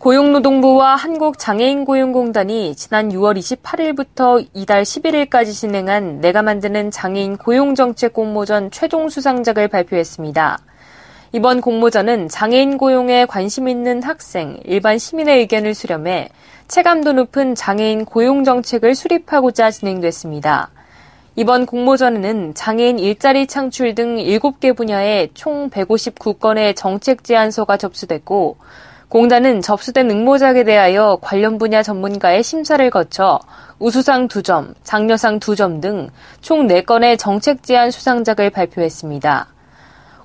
고용노동부와 한국장애인고용공단이 지난 6월 28일부터 이달 11일까지 진행한 내가 만드는 장애인 고용정책 공모전 최종 수상작을 발표했습니다. 이번 공모전은 장애인 고용에 관심 있는 학생, 일반 시민의 의견을 수렴해 체감도 높은 장애인 고용 정책을 수립하고자 진행됐습니다. 이번 공모전에는 장애인 일자리 창출 등 7개 분야에 총 159건의 정책 제안서가 접수됐고, 공단은 접수된 응모작에 대하여 관련 분야 전문가의 심사를 거쳐 우수상 2점, 장려상 2점 등 총 4건의 정책 제안 수상작을 발표했습니다.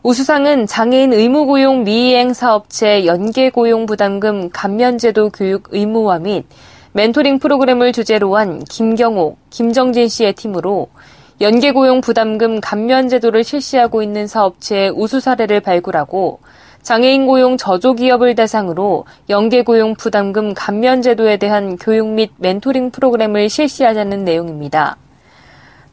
우수상은 장애인 의무고용 미이행 사업체 연계고용 부담금 감면제도 교육 의무화 및 멘토링 프로그램을 주제로 한 김경옥, 김정진 씨의 팀으로 연계고용 부담금 감면 제도를 실시하고 있는 사업체의 우수 사례를 발굴하고 장애인 고용 저조 기업을 대상으로 연계 고용 부담금 감면 제도에 대한 교육 및 멘토링 프로그램을 실시하자는 내용입니다.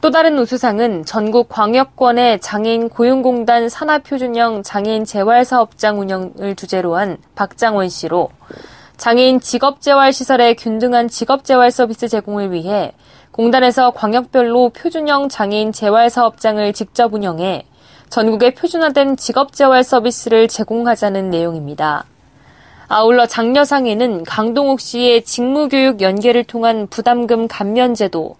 또 다른 우수상은 전국 광역권의 장애인 고용공단 산하표준형 장애인 재활사업장 운영을 주제로 한 박장원 씨로 장애인 직업재활시설의 균등한 직업재활 서비스 제공을 위해 공단에서 광역별로 표준형 장애인 재활사업장을 직접 운영해 전국에 표준화된 직업 재활 서비스를 제공하자는 내용입니다. 아울러 장려상에는 강동욱 씨의 직무교육 연계를 통한 부담금 감면 제도,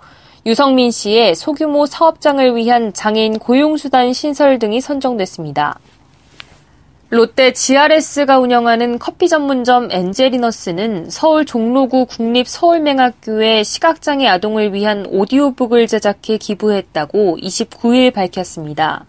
유성민 씨의 소규모 사업장을 위한 장애인 고용수단 신설 등이 선정됐습니다. 롯데 GRS가 운영하는 커피 전문점 엔젤리너스는 서울 종로구 국립 서울맹학교에 시각장애 아동을 위한 오디오북을 제작해 기부했다고 29일 밝혔습니다.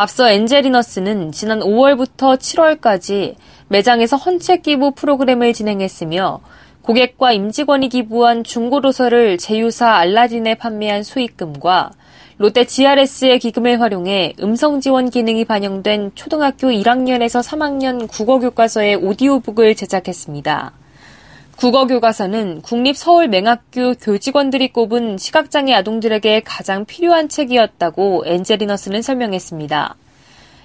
앞서 엔젤리너스는 지난 5월부터 7월까지 매장에서 헌책 기부 프로그램을 진행했으며 고객과 임직원이 기부한 중고도서를 제휴사 알라딘에 판매한 수익금과 롯데 GRS의 기금을 활용해 음성 지원 기능이 반영된 초등학교 1학년에서 3학년 국어 교과서의 오디오북을 제작했습니다. 국어 교과서는 국립서울맹학교 교직원들이 꼽은 시각장애 아동들에게 가장 필요한 책이었다고 엔젤리너스는 설명했습니다.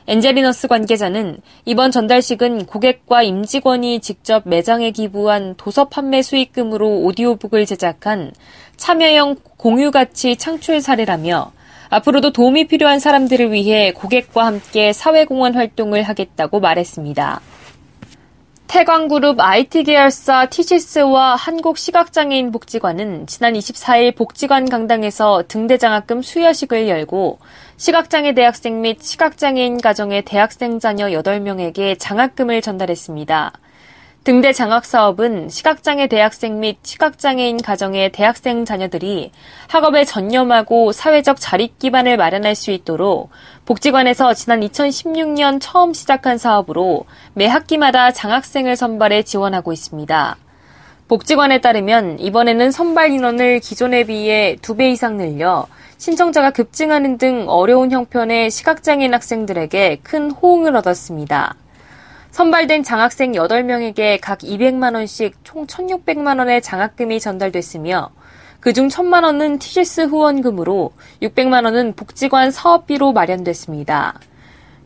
엔젤리너스 관계자는 이번 전달식은 고객과 임직원이 직접 매장에 기부한 도서 판매 수익금으로 오디오북을 제작한 참여형 공유 가치 창출 사례라며 앞으로도 도움이 필요한 사람들을 위해 고객과 함께 사회공헌 활동을 하겠다고 말했습니다. 태광그룹 IT 계열사 티시스와 한국시각장애인 복지관은 지난 24일 복지관 강당에서 등대장학금 수여식을 열고 시각장애 대학생 및 시각장애인 가정의 대학생 자녀 8명에게 장학금을 전달했습니다. 등대 장학 사업은 시각장애 대학생 및 시각장애인 가정의 대학생 자녀들이 학업에 전념하고 사회적 자립 기반을 마련할 수 있도록 복지관에서 지난 2016년 처음 시작한 사업으로 매 학기마다 장학생을 선발해 지원하고 있습니다. 복지관에 따르면 이번에는 선발 인원을 기존에 비해 2배 이상 늘려 신청자가 급증하는 등 어려운 형편의 시각장애인 학생들에게 큰 호응을 얻었습니다. 선발된 장학생 8명에게 각 200만원씩 총 1,600만원의 장학금이 전달됐으며 그중 1,000만원은 티시스 후원금으로 600만원은 복지관 사업비로 마련됐습니다.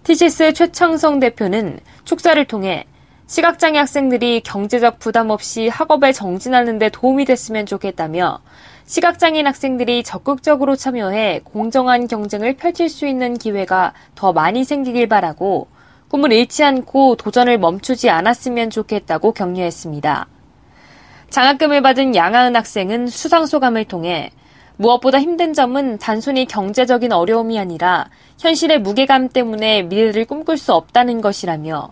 티시스 최창성 대표는 축사를 통해 시각장애 학생들이 경제적 부담 없이 학업에 정진하는 데 도움이 됐으면 좋겠다며 시각장애인 학생들이 적극적으로 참여해 공정한 경쟁을 펼칠 수 있는 기회가 더 많이 생기길 바라고 꿈을 잃지 않고 도전을 멈추지 않았으면 좋겠다고 격려했습니다. 장학금을 받은 양하은 학생은 수상 소감을 통해 무엇보다 힘든 점은 단순히 경제적인 어려움이 아니라 현실의 무게감 때문에 미래를 꿈꿀 수 없다는 것이라며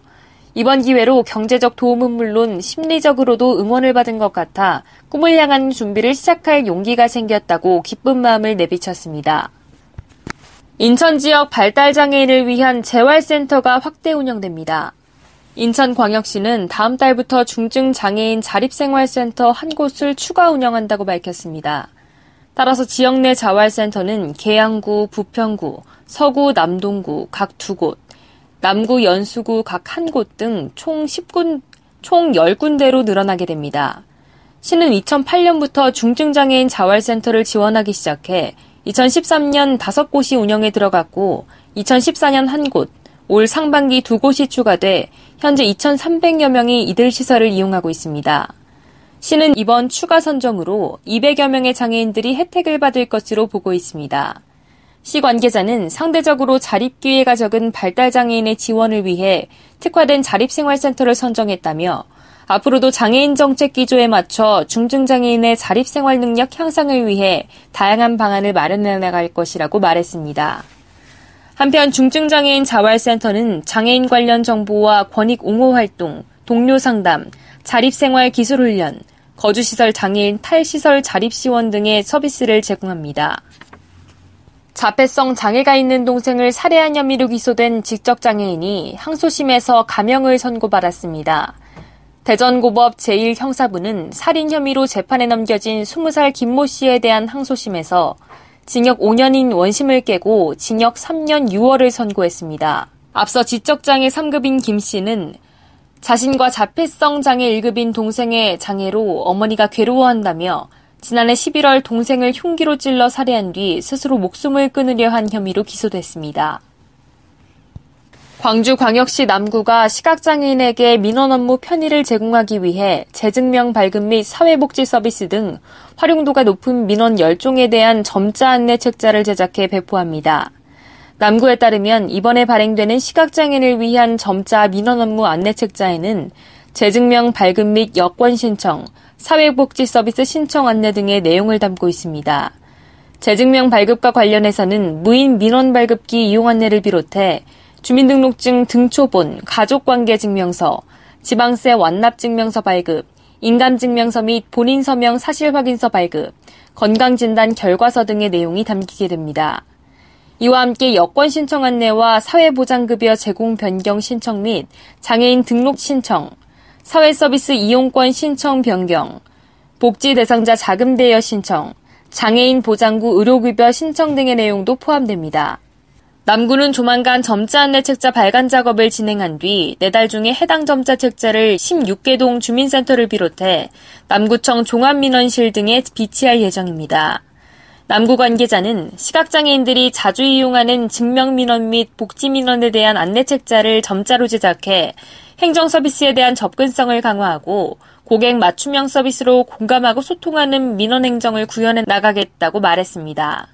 이번 기회로 경제적 도움은 물론 심리적으로도 응원을 받은 것 같아 꿈을 향한 준비를 시작할 용기가 생겼다고 기쁜 마음을 내비쳤습니다. 인천 지역 발달장애인을 위한 재활센터가 확대 운영됩니다. 인천광역시는 다음 달부터 중증장애인 자립생활센터 한 곳을 추가 운영한다고 밝혔습니다. 따라서 지역 내 자활센터는 계양구, 부평구, 서구, 남동구 각 두 곳, 남구, 연수구 각 한 곳 등 총 10군, 총 10군데로 늘어나게 됩니다. 시는 2008년부터 중증장애인 자활센터를 지원하기 시작해 2013년 5곳이 운영에 들어갔고 2014년 한 곳, 올 상반기 두 곳이 추가돼 현재 2,300여 명이 이들 시설을 이용하고 있습니다. 시는 이번 추가 선정으로 200여 명의 장애인들이 혜택을 받을 것으로 보고 있습니다. 시 관계자는 상대적으로 자립 기회가 적은 발달 장애인의 지원을 위해 특화된 자립생활센터를 선정했다며 앞으로도 장애인 정책 기조에 맞춰 중증장애인의 자립생활 능력 향상을 위해 다양한 방안을 마련해 나갈 것이라고 말했습니다. 한편 중증장애인 자활센터는 장애인 관련 정보와 권익 옹호 활동, 동료 상담, 자립생활 기술 훈련, 거주시설 장애인 탈시설 자립시원 등의 서비스를 제공합니다. 자폐성 장애가 있는 동생을 살해한 혐의로 기소된 직접장애인이 항소심에서 감형을 선고받았습니다. 대전고법 제1형사부는 살인 혐의로 재판에 넘겨진 20살 김모 씨에 대한 항소심에서 징역 5년인 원심을 깨고 징역 3년 6월을 선고했습니다. 앞서 지적장애 3급인 김 씨는 자신과 자폐성 장애 1급인 동생의 장애로 어머니가 괴로워한다며 지난해 11월 동생을 흉기로 찔러 살해한 뒤 스스로 목숨을 끊으려 한 혐의로 기소됐습니다. 광주광역시 남구가 시각장애인에게 민원 업무 편의를 제공하기 위해 재증명 발급 및 사회복지 서비스 등 활용도가 높은 민원 10종에 대한 점자 안내 책자를 제작해 배포합니다. 남구에 따르면 이번에 발행되는 시각장애인을 위한 점자 민원 업무 안내 책자에는 재증명 발급 및 여권 신청, 사회복지 서비스 신청 안내 등의 내용을 담고 있습니다. 재증명 발급과 관련해서는 무인 민원 발급기 이용 안내를 비롯해 주민등록증 등초본, 가족관계증명서, 지방세 완납증명서 발급, 인감증명서 및 본인 서명 사실 확인서 발급, 건강진단 결과서 등의 내용이 담기게 됩니다. 이와 함께 여권 신청 안내와 사회보장급여 제공 변경 신청 및 장애인 등록 신청, 사회서비스 이용권 신청 변경, 복지 대상자 자금 대여 신청, 장애인 보장구 의료급여 신청 등의 내용도 포함됩니다. 남구는 조만간 점자 안내 책자 발간 작업을 진행한 뒤 내달 중에 해당 점자 책자를 16개동 주민센터를 비롯해 남구청 종합민원실 등에 비치할 예정입니다. 남구 관계자는 시각장애인들이 자주 이용하는 증명민원 및 복지민원에 대한 안내 책자를 점자로 제작해 행정 서비스에 대한 접근성을 강화하고 고객 맞춤형 서비스로 공감하고 소통하는 민원 행정을 구현해 나가겠다고 말했습니다.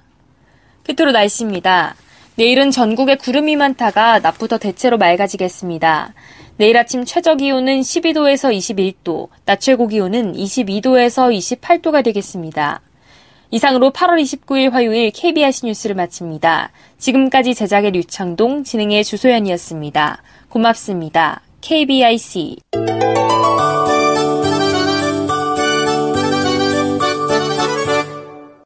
끝으로 날씨입니다. 내일은 전국에 구름이 많다가 낮부터 대체로 맑아지겠습니다. 내일 아침 최저 기온은 12도에서 21도, 낮 최고 기온은 22도에서 28도가 되겠습니다. 이상으로 8월 29일 화요일 KBS 뉴스를 마칩니다. 지금까지 제작의 류창동, 진행의 주소연이었습니다. 고맙습니다. KBIC